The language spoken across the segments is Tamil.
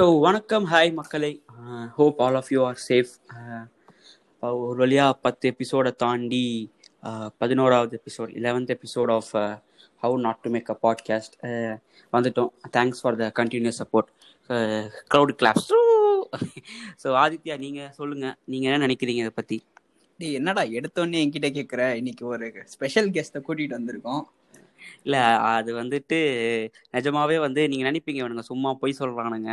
ஸோ வணக்கம். ஹாய் மக்களை. Hope all of you are safe ஒரு வழியாக பத்து எபிசோடை தாண்டி பதினோராவது episode eleventh episode of how not to make a podcast வந்துட்டோம். Thanks for the continuous support crowd claps so Aditya நீங்கள் சொல்லுங்கள் நீங்கள் என்ன நினைக்கிறீங்க இதை பற்றி டேய் என்னடா எடுத்தோடனே என்கிட்ட கேக்குற? இன்னைக்கு ஒரு ஸ்பெஷல் கெஸ்ட்டை கூட்டிட்டு வந்திருக்கோம். இல்லை அது வந்துட்டு நிஜமாவே வந்து நீங்கள் நினைப்பீங்க இவனுங்க சும்மா பொய் சொல்கிறானுங்க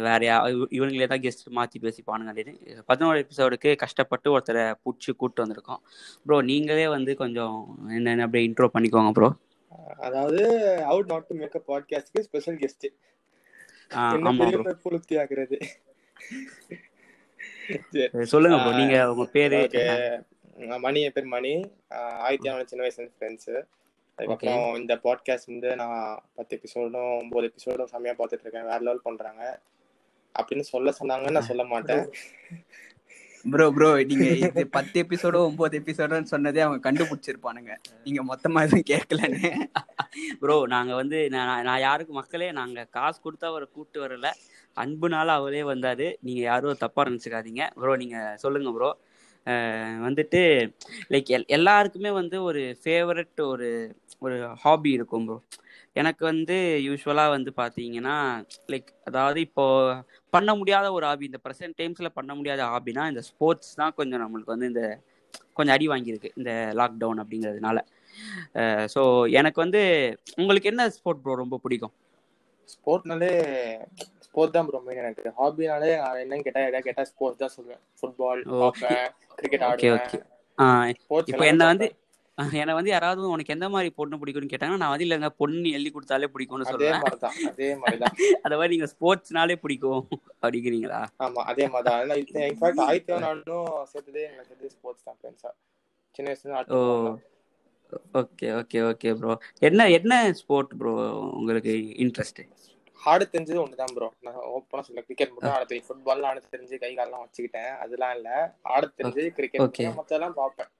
வேற யா இவ- இவனுங்களே தான் கெஸ்ட் மாற்றி பேசிப்பானுங்க அப்படின்னு. பதினோரு எபிசோடுக்கு கஷ்டப்பட்டு ஒருத்தரை பிடிச்சி கூப்பிட்டு வந்திருக்கோம். ப்ரோ நீங்களே வந்து கொஞ்சம் என்னென்ன அப்படியே இன்ட்ரோ பண்ணிக்கோங்க ப்ரோ அதாவது how not to make a பாட்காஸ்ட்க்கு special guest புலுத்தி ஆகுறது. சொல்லுங்க ப்ரோ நீங்கள் உங்கள் பேர் மணி என் பேர் மணி. ஆதித்யாவோட சின்ன வயசுல ஃப்ரெண்ட்ஸ் அதுக்கப்புறம் இந்த பாட்காஸ்ட் வந்து நான் பத்து எபிசோடும் ஒன்பது எபிசோடும் செம்மையா பார்த்துட்டு இருக்கேன். வேற லெவல் பண்றாங்க. அப்படின்னு சொல்ல சொன்னாங்கன்னு நான் சொல்ல மாட்டேன். ப்ரோ ப்ரோ நீங்க இது பத்து எபிசோடோ ஒன்பது எபிசோடோன்னு சொன்னதே அவங்க கண்டுபிடிச்சிருப்பானுங்க. நீங்க மொத்தமா எதுவும் கேட்கலன்னு. ப்ரோ நாங்கள் வந்து நான் நான் யாருக்கு மக்களே நாங்கள் காசு கொடுத்து அவரை கூப்பிட்டு வரல. அன்புனால அவரே வந்தார். நீங்கள் யாரும் தப்பாக நினச்சிக்காதீங்க. ப்ரோ நீங்கள் சொல்லுங்கள் ப்ரோ வந்துட்டு லைக் எல் எல்லாருக்குமே வந்து ஒரு ஃபேவரட் ஒரு ஒரு ஹாபி இருக்கும் ப்ரோ எனக்கு வந்து யூஸ்வலாக வந்து பார்த்தீங்கன்னா லைக் அதாவது இப்போ பண்ண முடியாத ஒரு ஹாபி இந்த ப்ரெசென்ட் டைம்ஸில் பண்ண முடியாத ஹாபினா இந்த ஸ்போர்ட்ஸ் தான் கொஞ்சம் நம்மளுக்கு வந்து இந்த கொஞ்சம் அடி வாங்கியிருக்கு இந்த லாக்டவுன் அப்படிங்கிறதுனால. ஸோ எனக்கு வந்து உங்களுக்கு என்ன ஸ்போர்ட் ப்ரோ ரொம்ப பிடிக்கும்? ஸ்போர்ட்னாலே ஸ்போர்ட் தான் ப்ரோ மெயின் எனக்கு. ஹாபினாலே என்னன்னு கேட்டா எதாவது கேட்டா ஸ்போர்ட்ஸ் தான் சொல்லுவேன். ஃபுட்பால் கிரிக்கெட் ஓகே ஆடுவேன். இப்போ என்ன வந்து என்னை வந்து யாராவது உனக்கு எந்த மாதிரி பொண்ணு பிடிக்கும்னு கேட்டாங்கன்னா நான் வந்து இல்லைங்க பொண்ணு எழுதி கொடுத்தாலே பிடிக்கும்னு சொல்லுவேன். அதே மாதிரி அதை மாதிரி நீங்கள் ஸ்போர்ட்ஸ்னாலே பிடிக்கும் அப்படிங்கிறீங்களா? ஆமா அதே மாதிரி தான் இன்ஃபேக்ட் ஆயிரத்தி நானும் சேர்த்ததே எனக்கு ஸ்போர்ட்ஸ் தான் ஃப்ரெண்ட்ஸா சின்ன வயசுல ஓ. ஓகே ஓகே ஓகே ப்ரோ என்ன என்ன ஸ்போர்ட் ப்ரோ உங்களுக்கு இன்ட்ரெஸ்ட் ஆட தெரிஞ்சது ஒண்ணுதான் ப்ரோ நான் ஓப்பனா சொல்ல கிரிக்கெட் மட்டும் ஆட தெரியும். ஃபுட்பால் ஆட தெரிஞ்சு கை காலெல்லாம் வச்சுக்கிட்டேன். அதெல்லாம் இல்ல. ஆட தெரிஞ்சு கிரிக்கெட் மத்ததெல்லாம் பார்ப்பேன்.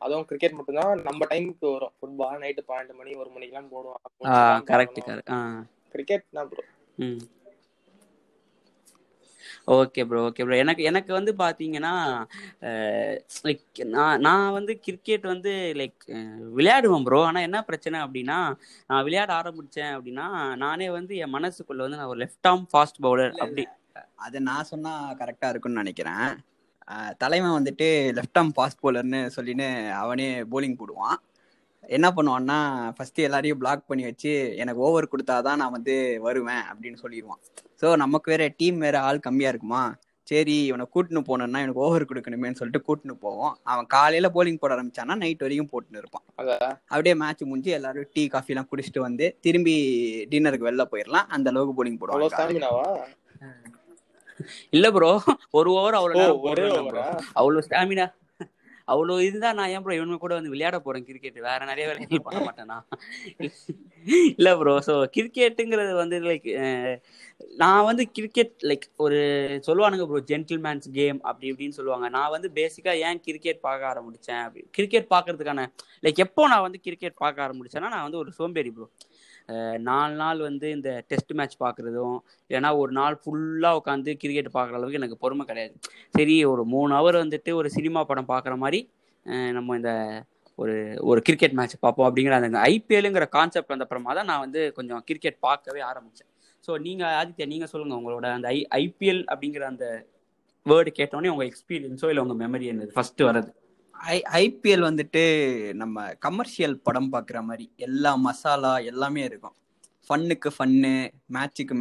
அதுவும் கிரிக்கெட் மட்டும் தான் நம்ம டைமுக்கு வரும். ஃபுட்பால் நைட்டு பன்னெண்டு மணி ஒரு மணிக்கெல்லாம் போடுவான் கரெக்ட் கிரிக்கெட் தான் bro okay bro okay bro எனக்கு எனக்கு வந்து பார்த்தீங்கன்னா லைக் நான் நான் வந்து கிரிக்கெட் வந்து லைக் விளையாடுவேன் ப்ரோ ஆனால் என்ன பிரச்சனை அப்படின்னா நான் விளையாட ஆரம்பித்தேன் அப்படின்னா நானே வந்து என் மனசுக்குள்ள வந்து நான் ஒரு லெஃப்ட் ஆர்ம் ஃபாஸ்ட் பவுலர் அப்படி. அதை நான் சொன்னா கரெக்டா இருக்கும்னு நினைக்கிறேன். தலைவன் வந்துட்டு லெஃப்ட் ஆர்ம் பாஸ் போலர்னு சொல்லின்னு அவனே போலிங் போடுவான். என்ன பண்ணுவான்னா ஃபர்ஸ்ட் எல்லாரையும் பிளாக் பண்ணி வச்சு எனக்கு ஓவர் கொடுத்தாதான் நான் வந்து வருவேன் அப்படின்னு சொல்லிடுவான். ஸோ நமக்கு வேற டீம் வேற ஆள் கம்மியா இருக்குமா? சரி இவனை கூட்டின்னு போனோம்னா எனக்கு ஓவர் கொடுக்கணுமேன்னு சொல்லிட்டு கூட்டின்னு போவோம். அவன் காலையில போலிங் போட ஆரம்பிச்சான்னா நைட் வரைக்கும் போட்டுன்னு இருப்பான். அப்படியே மேட்ச் முடிஞ்சு எல்லாரும் டீ காஃபி எல்லாம் குடிச்சிட்டு வந்து திரும்பி டின்னருக்கு வெளில போயிடலாம். அந்த அளவுக்கு போலிங் அவ்வளவு போடுவான் இல்லை ப்ரோ ஒரு ஓவர் அவ்வளோ ஓ நேரம் ஒரே போடுவேன் ப்ரோ ஓவரா அவ்வளோ ஸ்டாமினா அவ்வளோ இதுதான் நான் ஏன் ப்ரோ இவனு கூட வந்து விளையாட போறேன் கிரிக்கெட் வேற நிறைய வேலைகள் பண்ண மாட்டேனா? இல்ல ப்ரோ ஸோ கிரிக்கெட்டுங்கிறது வந்து லைக் நான் வந்து கிரிக்கெட் லைக் ஒரு சொல்லுவானுங்க ப்ரோ ஜென்டில்மேன்ஸ் கேம் அப்படி இப்படின்னு சொல்லுவாங்க. நான் வந்து பேசிக்கா ஏன் கிரிக்கெட் பார்க்க ஆரம்பிச்சேன் அப்படி கிரிக்கெட் பார்க்கறதுக்கான லைக் எப்போ நான் வந்து கிரிக்கெட் பார்க்க ஆரம்பிச்சேன்னா நான் வந்து ஒரு சோம்பேறி ப்ரோ நாலு நாள் வந்து இந்த டெஸ்ட் மேட்ச் பார்க்குறதும் இல்லைன்னா ஒரு நாள் ஃபுல்லாக உட்காந்து கிரிக்கெட் பார்க்குற அளவுக்கு எனக்கு பொறுமை கிடையாது. சரி ஒரு மூணு ஹவர் வந்துட்டு ஒரு சினிமா படம் பார்க்குற மாதிரி நம்ம இந்த ஒரு ஒரு கிரிக்கெட் மேட்ச் பார்ப்போம் அப்படிங்கிற அந்த ஐபிஎல்லுங்கிற கான்செப்ட் வந்த அப்புறமா தான் நான் வந்து கொஞ்சம் கிரிக்கெட் பார்க்கவே ஆரம்பித்தேன் ஸோ நீங்கள் ஆதித்யா நீங்கள் சொல்லுங்கள் உங்களோட அந்த ஐ ஐபிஎல் அப்படிங்கிற அந்த வேர்டு கேட்டோடனே உங்கள் எக்ஸ்பீரியன்ஸோ இல்லை உங்கள் மெமரி என்னது? ஃபஸ்ட்டு வர்றது. ஐ ஐபிஎல் வந்துட்டு நம்ம கமர்ஷியல் படம் பார்க்குற மாதிரி எல்லா மசாலா எல்லாமே இருக்கும். ஃபன்னுக்கு ஃபன்னு மேட்சுக்கு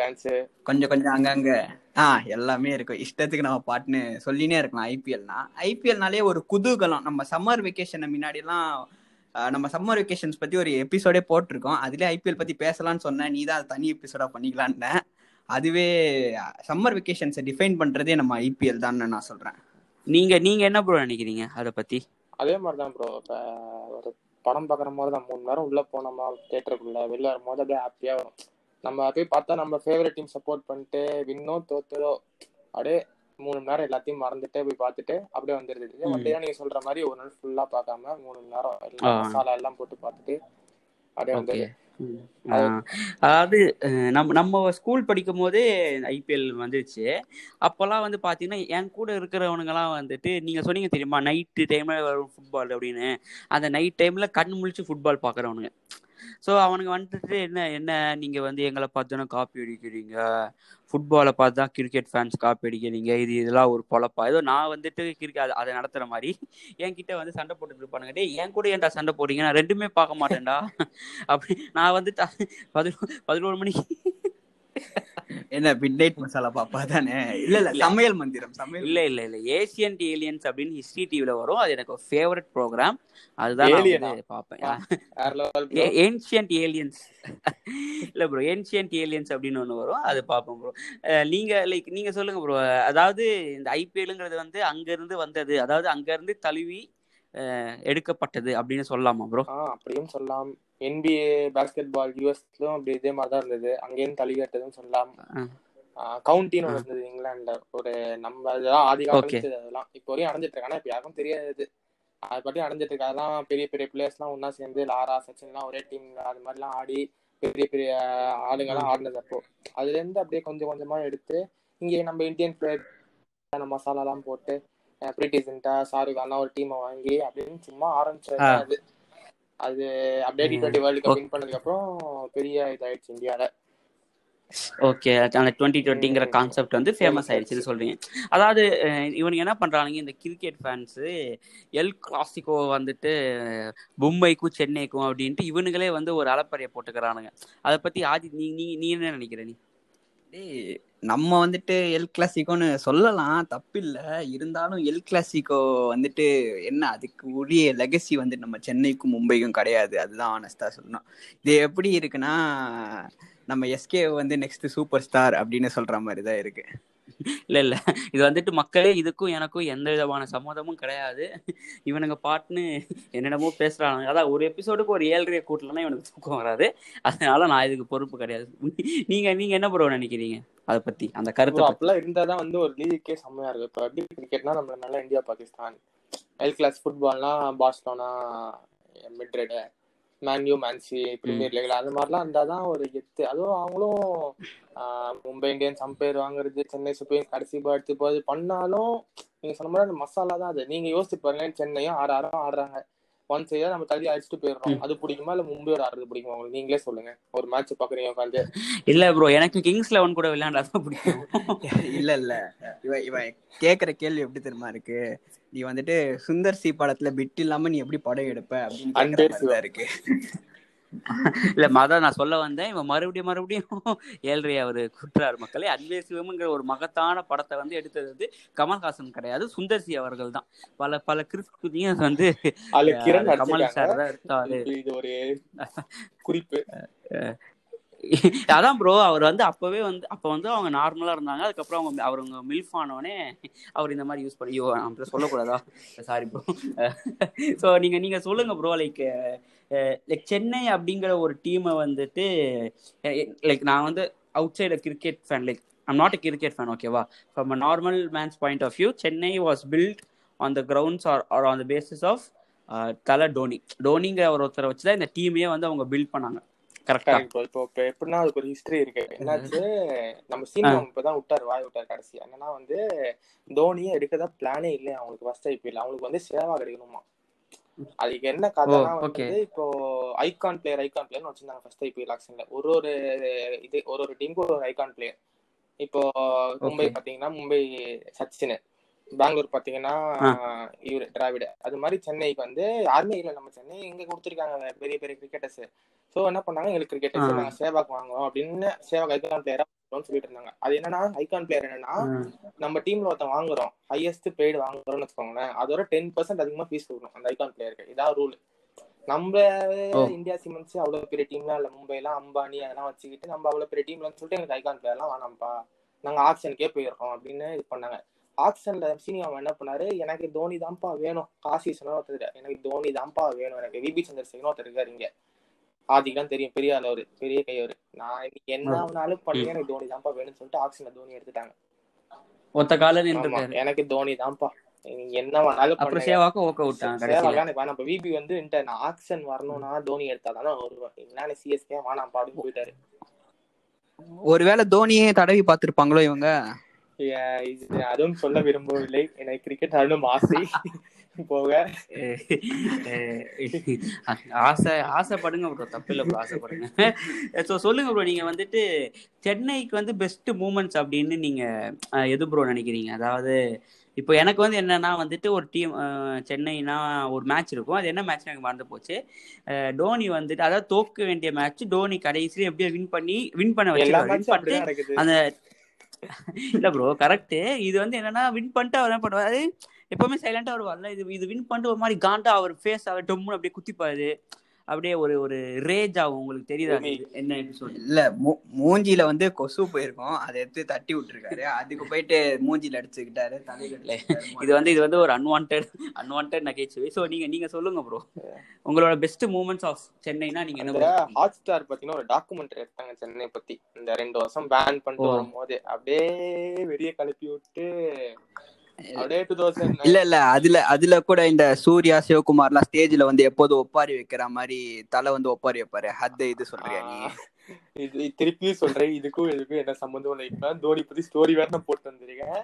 டான்ஸ் கொஞ்சம் கொஞ்சம் அங்கங்க. ஆ எல்லாமே இருக்கும். இஷ்டத்துக்கு நம்ம பாட்டுன்னு சொல்லினே இருக்கலாம் ஐபிஎல்னா ஐபிஎல்னாலே ஒரு குதூகலம். நம்ம சம்மர் வெக்கேஷனை முன்னாடிலாம் நம்ம சம்மர் வெக்கேஷன்ஸ் பத்தி ஒரு எபிசோடே போட்டிருக்கோம். அதுலயே ஐபிஎல் பத்தி பேசலாம்னு சொன்னேன். நீ தான் அதை தனி எபிசோடா பண்ணிக்கலான்னு அதுவே சம்மர் வெக்கேஷன்ஸை டிஃபைன் பண்றதே நம்ம ஐபிஎல் தான் நான் சொல்றேன். நீங்கள் நீங்கள் என்ன ப்ரோ நினைக்கிறீங்க? அதை பற்றி அதே மாதிரி தான் ப்ரோ இப்ப ஒரு படம் பாக்குற மாதிரி தான் மூணு நேரம் உள்ள போனோமா தேட்டருக்குள்ள வெளில வரும்போது அப்படியே ஹாப்பியா வரும். நம்ம போய் பார்த்தா நம்ம ஃபேவரட் டீம் சப்போர்ட் பண்ணிட்டு வின்னோ தோத்ததோ அப்படியே மூணு மணி நேரம் எல்லாத்தையும் மறந்துட்டு போய் பார்த்துட்டு அப்படியே வந்துருது. இதே ம். மத்தியானம் நீங்க சொல்ற மாதிரி ஒரு நாள் ஃபுல்லா பார்க்காம மூணு மணி நேரம் எல்லாம் மசாலா எல்லாம் போட்டு பார்த்துட்டு அப்படியே வந்துருது. அதாவது நம்ம நம்ம ஸ்கூல் படிக்கும் போதே ஐபிஎல் வந்துருச்சு. அப்போல்லாம் வந்து பார்த்தீங்கன்னா என் கூட இருக்கிறவனுங்கலாம் வந்துட்டு நீங்கள் சொன்னீங்க தெரியுமா? நைட்டு டைமில் வரும் ஃபுட்பால் அப்படின்னு. அந்த நைட் டைமில் கண் முழிச்சு ஃபுட்பால் பார்க்குறவனுங்க ஸோ அவனுக்கு வந்துட்டு என்ன என்ன நீங்கள் வந்து எங்களை பார்த்தோன்னா காப்பி அடிக்கிறீங்க? ஃபுட்பாலை பார்த்து தான் கிரிக்கெட் ஃபேன்ஸ் காப்பி அடிக்கிறீங்க. இது இதெல்லாம் ஒரு பொழப்பா. ஏதோ நான் வந்துட்டு கிரிக்கெட் அதை நடத்துகிற மாதிரி என்கிட்ட வந்து சண்டை போட்டுட்டு இருப்பானுங்க டேய் என் கூட ஏன்டா சண்டை போடுறீங்க? நான் ரெண்டுமே பார்க்க மாட்டேன்டா. அப்படி நான் வந்து பதினோரு மணிக்கு என்ன மிட் நைட் மசாலா பாப்பா தானே? இல்ல இல்ல. சமையல் மந்திரம் சமையல் இல்ல இல்ல இல்ல. ஏசியன் ஏலியன்ஸ் அப்படின்னு ஹிஸ்டரி டிவில வரும். அது எனக்கு ஃபேவரட் ப்ரோக்ராம் அதுதான் நான் bro. ஏன்ஷியன்ட் ஏலியன்ஸ் இல்ல ப்ரோ ஏன்ஷியன்ட் ஏலியன்ஸ் அப்படின்னு ஒன்று வரும். அது பார்ப்போம் ப்ரோ நீங்க லைக் நீங்க சொல்லுங்க ப்ரோ அதாவது இந்த ஐபிஎல்ங்கிறது வந்து அங்க இருந்து வந்தது. அதாவது அங்க இருந்து தழுவி அஹ், எடுக்கப்பட்டது அப்படின்னு சொல்லலாமா ப்ரோ அப்படியும் சொல்லலாம். NBA பாஸ்கெட் பால் யூஎஸ்லயும் அப்படி இதே மாதிரி தான் இருந்தது. அங்கேயும் தள்ளிக்கட்டதுன்னு சொல்லலாம். கவுண்டின்னு இருந்தது இங்கிலாந்துல. ஒரு நம்ம அதெல்லாம் ஆதி அதெல்லாம். இப்போ வரையும் அடைஞ்சிட்டு இருக்காங்க. இப்போ யாருக்கும் தெரியாது. அது பத்தி அடைஞ்சிட்டு இருக்கு. அதெல்லாம் பெரிய பெரிய பிளேயர்ஸ்லாம் ஒண்ணா சேர்ந்து லாரா சச்சின்லாம் ஒரே டீம் அது மாதிரிலாம் ஆடி பெரிய பெரிய ஆளுங்கெல்லாம் ஆடினது அப்போ. அதுல இருந்து அப்படியே கொஞ்சம் கொஞ்சமா எடுத்து இங்கே நம்ம இந்தியன் பிளேயர் மசாலாலாம் போட்டு சிண்டா ஷாருக்கான்லாம் ஒரு டீமை வாங்கி அப்படின்னு சும்மா ஆரம்பிச்சது. அது அப்படியே T twenty world cup win பண்ணதுக்கு அப்புறம் பெரிய இதாயிடுச்சு இந்தியால. ஓகே அந்த டுவெண்ட்டி டுவெண்ட்டிங்கிற. கான்செப்ட் வந்து ஃபேமஸ் ஆயிடுச்சுன்னு சொல்றீங்க. அதாவது அஹ், இவனுங்க என்ன பண்றானுங்க இந்த கிரிக்கெட் ஃபேன்ஸு எல் கிளாசிக்கோ வந்துட்டு மும்பைக்கும் சென்னைக்கும் அப்படின்ட்டு இவனுங்களே வந்து ஒரு அலப்பறையை போட்டுக்கிறானுங்க. அதை பத்தி ஆதி நீ நீ நீ என்ன நினைக்கிற நீ? நம்ம வந்துட்டு எல் கிளாசிக்கோன்னு சொல்லலாம். தப்பில்ல. இருந்தாலும் எல் கிளாசிக்கோ வந்துட்டு என்ன அதுக்கு உரிய லெகசி வந்து நம்ம சென்னைக்கும் மும்பைக்கும் கிடையாது. அதுதான் ஆனஸ்டா சொல்லணும். இது எப்படி இருக்குன்னா நம்ம எஸ்கே வந்து நெக்ஸ்ட் சூப்பர் ஸ்டார் அப்படின்னு சொல்ற மாதிரி தான் இருக்கு. இல்ல இல்ல. இது வந்துட்டு மக்களே இதுக்கும் எனக்கும் எந்த விதமான சம்மதமும் கிடையாது. இவனுங்க பாட்டுன்னு என்னென்னமோ பேசுறானுங்க அதான் ஒரு எபிசோடுக்கு ஒரு ஏழரை கூட்டலன்னா இவனுக்கு தூக்கம் வராது. அதனால நான் இதுக்கு பொறுப்பு கிடையாது. நீங்க நீங்க என்ன ப்ரோ நினைக்கிறீங்க? அதை பத்தி அந்த கருத்தை அப்பெல்லாம் இருந்தாதான் வந்து ஒரு லீக்கே செம்மையா இருக்கு இப்போ எப்படி கிரிக்கெட்னா நம்ம நல்லா India Pakistan El Clasico ஃபுட்பால்னா Barcelona Madrid Man U Man City premier லீக்ல அந்த மாதிரிலாம் இருந்தாதான் ஒரு கெத்து அதுவும் அவங்களும் ஆஹ், மும்பை இந்தியன்ஸ் அம்பையர் வாங்குறது சென்னை சூப்பர் கடைசி எடுத்து போது பண்ணாலும் நீங்க சொன்ன மாதிரி அந்த மசாலா தான் அது. நீங்க யோசிச்சு பாருங்க சென்னையும் ஆறு ஆறும் ஆடுறாங்க. ஒன் சைடா நம்ம தள்ளி அடிச்சுட்டு போயிடுறோம். அது பிடிக்குமா இல்ல மும்பையோட ஆடுறது பிடிக்குமா? உங்களுக்கு நீங்களே சொல்லுங்க. ஒரு மேட்ச் பாக்குறீங்க உட்காந்து இல்ல ப்ரோ எனக்கு கிங்ஸ் லெவன் கூட விளையாண்டாதான் பிடிக்கும். இல்ல இல்ல. இவன் இவன் கேக்குற கேள்வி எப்படி தெரியுமா இருக்கு? நீ வந்துட்டு சுந்தர் சி படத்துல பிட் இல்லாம நீ எப்படி படம் எடுப்ப அப்படின்னு இருக்கு. இல்ல மத நான் சொல்ல வந்தேன் இவன் மறுபடியும் மறுபடியும் ஏழ்ரை அவரு குற்றார் மக்களே. அன்பே சிவம்ங்கிற ஒரு மகத்தான படத்தை வந்து எடுத்தது வந்து கமல்ஹாசன் கிடையாது. சுந்தர்சி அவர்கள் தான். பல பல கிறிஸ்துதையும் வந்து கமல் சார் தான் எடுத்தாரு. இது ஒரு குறிப்பு. அதான் ப்ரோ அவர் வந்து அப்பவே வந்து அப்ப வந்து அவங்க நார்மலா இருந்தாங்க. அதுக்கப்புறம் அவங்க அவங்க மில்ஃப் ஆனோடனே அவர் இந்த மாதிரி யூஸ் பண்ணி ஐயோ சொல்லக்கூடாதா? சாரி ப்ரோ ஸோ நீங்க நீங்க சொல்லுங்க ப்ரோ லைக் லைக் சென்னை அப்படிங்கிற ஒரு டீமை வந்துட்டு லைக் நான் வந்து outside cricket fan like I'm not a cricket fan ஓகேவா from a normal man's point of view Chennai was built on the grounds or or on the basis of Thala Dhoni டோனிங்கிற ஒரு ஒருத்தரை வச்சு தான் இந்த டீமையே வந்து அவங்க பில்ட் பண்ணாங்க. கரெக்டா இப்போ இப்போ எப்படின்னா அதுக்கு ஒரு ஹிஸ்டரி இருக்கு. என்னாச்சு? நம்ம சீனியர் இப்பதான் விட்டாரு வாய் விட்டாரு கடைசி என்னன்னா வந்து தோனியை எடுக்கதா பிளானே இல்லை அவங்களுக்கு ஃபர்ஸ்ட் ஐபிஎல் அவங்களுக்கு வந்து சேவா கிடைக்கணுமா? அதுக்கு என்ன கதைனா. வந்து இப்போ ஐகான் பிளேயர் ஐகான் பிளேயர் வச்சிருந்தாங்க ஃபர்ஸ்ட் ஐபிஎல் ஆக்ஷன்ல ஒரு ஒரு இது ஒரு ஒரு டீமுக்கு ஒரு ஐகான் பிளேயர் இப்போ மும்பை. பாத்தீங்கன்னா மும்பை சச்சின் பெங்களூர் பாத்தீங்கன்னா இவரு டிராவிட் அது மாதிரி சென்னைக்கு வந்து யாருமே இல்ல. நம்ம சென்னை எங்க கொடுத்துருக்காங்க. பெரிய பெரிய கிரிக்கெட்டர்ஸ் சோ என்ன பண்ணாங்க? எங்களுக்கு கிரிக்கெட்டர்ஸ். நாங்க சேவாக் வாங்குவோம் அப்படின்னு சேவாக் ஐகான் பிளேயரா சொல்லிட்டு இருந்தாங்க. அது என்னன்னா ஐகான் பிளேயர் என்னன்னா நம்ம டீம்ல ஒருத்தன் வாங்குறோம். ஹையஸ்ட் பெய்டு வாங்குறோம்னு வச்சுக்கோங்களேன். அதோட டென் பர்சன்ட் அதிகமா ஃபீஸ் கொடுக்கணும் அந்த ஐகான் பிளேயருக்கு இதான் ரூல் நம்ம. இந்தியா சிமெண்ட்ஸ் அவ்வளவு பெரிய டீம்லாம் இல்ல. மும்பைலாம் அம்பானி அதெல்லாம் வச்சுக்கிட்டு நம்ம அவ்வளவு பெரிய டீம்லன்னு சொல்லிட்டு எனக்கு ஐகான் பிளேயர்லாம் வேணாம்ப்பா. நாங்க ஆக்ஷனுக்கே போயிடுறோம் அப்படின்னு இது பண்ணாங்க. ஆக்ஷன்ல சீனி அவன் என்ன பண்ணாரு? எனக்கு தோனி தான்ப்பா வேணும். காசி சொன்னா ஒருத்தர் எனக்கு தோனி தான்ப்பா வேணும். எனக்கு விபி சந்திரசேகர் ஒருத்தர் இருக்காரு இங்க. ஆதிக்கெல்லாம் தெரியும். பெரிய ஆள் அவரு. பெரிய கை அவரு. நான் என்ன ஆனாலும் பண்ணுங்க எனக்கு தோனி தான்ப்பா வேணும்னு சொல்லிட்டு ஆக்ஷன்ல தோனி எடுத்துட்டாங்க. ஒத்த கால எனக்கு தோனி தான்ப்பா. என்ன வேணாலும் அப்புறம் பண்ணுங்க சேவாக்க ஓக்க விட்டான். கடைசியில. சேவாக எனக்கு வேணாம் இப்ப விபி வந்து நான் ஆக்ஷன் வரணும்னா தோனி எடுத்தாதான் வருவேன். என்னன்னு சிஎஸ்கே வேணாம் அப்படின்னு போயிட்டாரு. ஒருவேளை தோனியே தடவி பார்த்திருப்பாங்களோ இவங்க? அதுவும் சொல்ல விரும்பவில்லை. எனக்கு கிரிக்கெட் ஆடணும் ஆசை. போக. ஆசை ஆசைப்படுங்க ப்ரோ தப்பு இல்லை ப்ரோ ஆசைப்படுங்க. ஸோ சொல்லுங்க ப்ரோ நீங்க வந்துட்டு சென்னைக்கு வந்து பெஸ்ட் மூமெண்ட்ஸ் அப்படின்னு நீங்க எது ப்ரோ நினைக்கிறீங்க? அதாவது இப்போ எனக்கு வந்து என்னன்னா வந்துட்டு ஒரு டீம் சென்னைனா ஒரு மேட்ச் இருக்கும். அது என்ன மேட்ச் எனக்கு மறந்து போச்சு. டோனி வந்துட்டு அதாவது தோக்க வேண்டிய மேட்ச் டோனி கடைசியில எப்படியோ வின் பண்ணி வின் பண்ண வின் பண்ணிட்டு நடக்குது. அந்த இல்ல ப்ரோ கரெக்ட் இது வந்து என்னன்னா வின் பண்ணிட்டு அவர் என்ன பண்ணுவாரு எப்பவுமே சைலண்டா வருவார்ல இது இது வின் பண்ணிட்டு ஒரு மாதிரி காண்டா அவர் ஃபேஸ் அவர் டொம்முன்னு அப்படியே குத்திப்பாரு. அப்படியே ஒரு ஒரு ரேஜ் ஆகும். உங்களுக்கு தெரியுதா என்ன எபிசோட் இல்ல மூ- மூஞ்சில வந்து கொசு போயிருக்கும். அதை எடுத்து தட்டி விட்டுருக்காரு. அதுக்கு போயிட்டு மூஞ்சில அடிச்சுக்கிட்டாரு தலையில அடிச்சுக்கிட்டாரு. இது வந்து இது வந்து ஒரு அன்வான்ட் அன்வான்ட் நகைச்சுவை. ஸோ நீங்க நீங்க சொல்லுங்க ப்ரோ உங்களோட பெஸ்ட் மூமெண்ட்ஸ் ஆஃப் சென்னைனா நீங்க என்ன? ஹாட் ஸ்டார் பாத்தீங்கன்னா ஒரு டாக்குமெண்ட்ரி எடுத்தாங்க சென்னை பத்தி. இந்த ரெண்டு வருஷம் பேன் பண்ணிட்டு. வரும்போது. அப்படியே வெளியே கிளப்பி விட்டு இல்ல இல்ல. அதுல அதுல கூட இந்த சூர்யா சிவகுமார்லாம் ஸ்டேஜ்ல வந்து எப்போதும் ஒப்பாரி வைக்கிற மாதிரி தலை வந்து ஒப்பாரி வைப்பாரு. அது இது சொல்றியா நீ? இது திருப்பியும் சொல்றேன். இதுக்கும் இதுக்கும் என்ன சம்பந்தம் இல்லை. இப்ப தோனி பத்தி ஸ்டோரி வேற நான் போட்டு வந்திருக்கேன்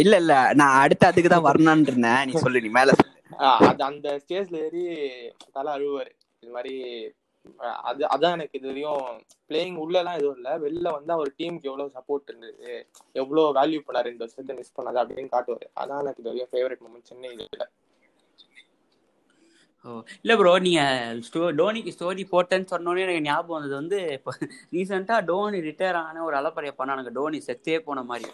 இல்ல இல்ல. நான் அடுத்து அதுக்கு தான் வரணும்னு இருந்தேன். நீ சொல்லு நீ மேல அது அந்த ஸ்டேஜ்ல ஏறி தலை அழுவாரு இது மாதிரி அது அதான் எனக்கு இது வரையும் பிளேயிங் உள்ளலாம் எதுவும் இல்ல. வெளில வந்து அவர் டீமுக்கு எவ்வளவு சப்போர்ட் இருந்தது எவ்வளவு வேல்யூ பண்ணார் ரெண்டு வருஷத்தை மிஸ் பண்ணாது அப்படின்னு காட்டுவார். அதான் எனக்கு இது வரையும் ஃபேவரட் மூமெண்ட் சென்னை இதுல ஓ இல்ல ப்ரோ நீங்க ஸ்டோ டோனிக்கு ஸ்டோரி போட்டேன்னு சொன்னோன்னே எனக்கு ஞாபகம் வந்தது. வந்து இப்போ ரீசெண்டாக டோனி ரிட்டையர் ஆன ஒரு அலப்பறைய பண்ணானுங்க. டோனி செத்தே போன மாதிரி.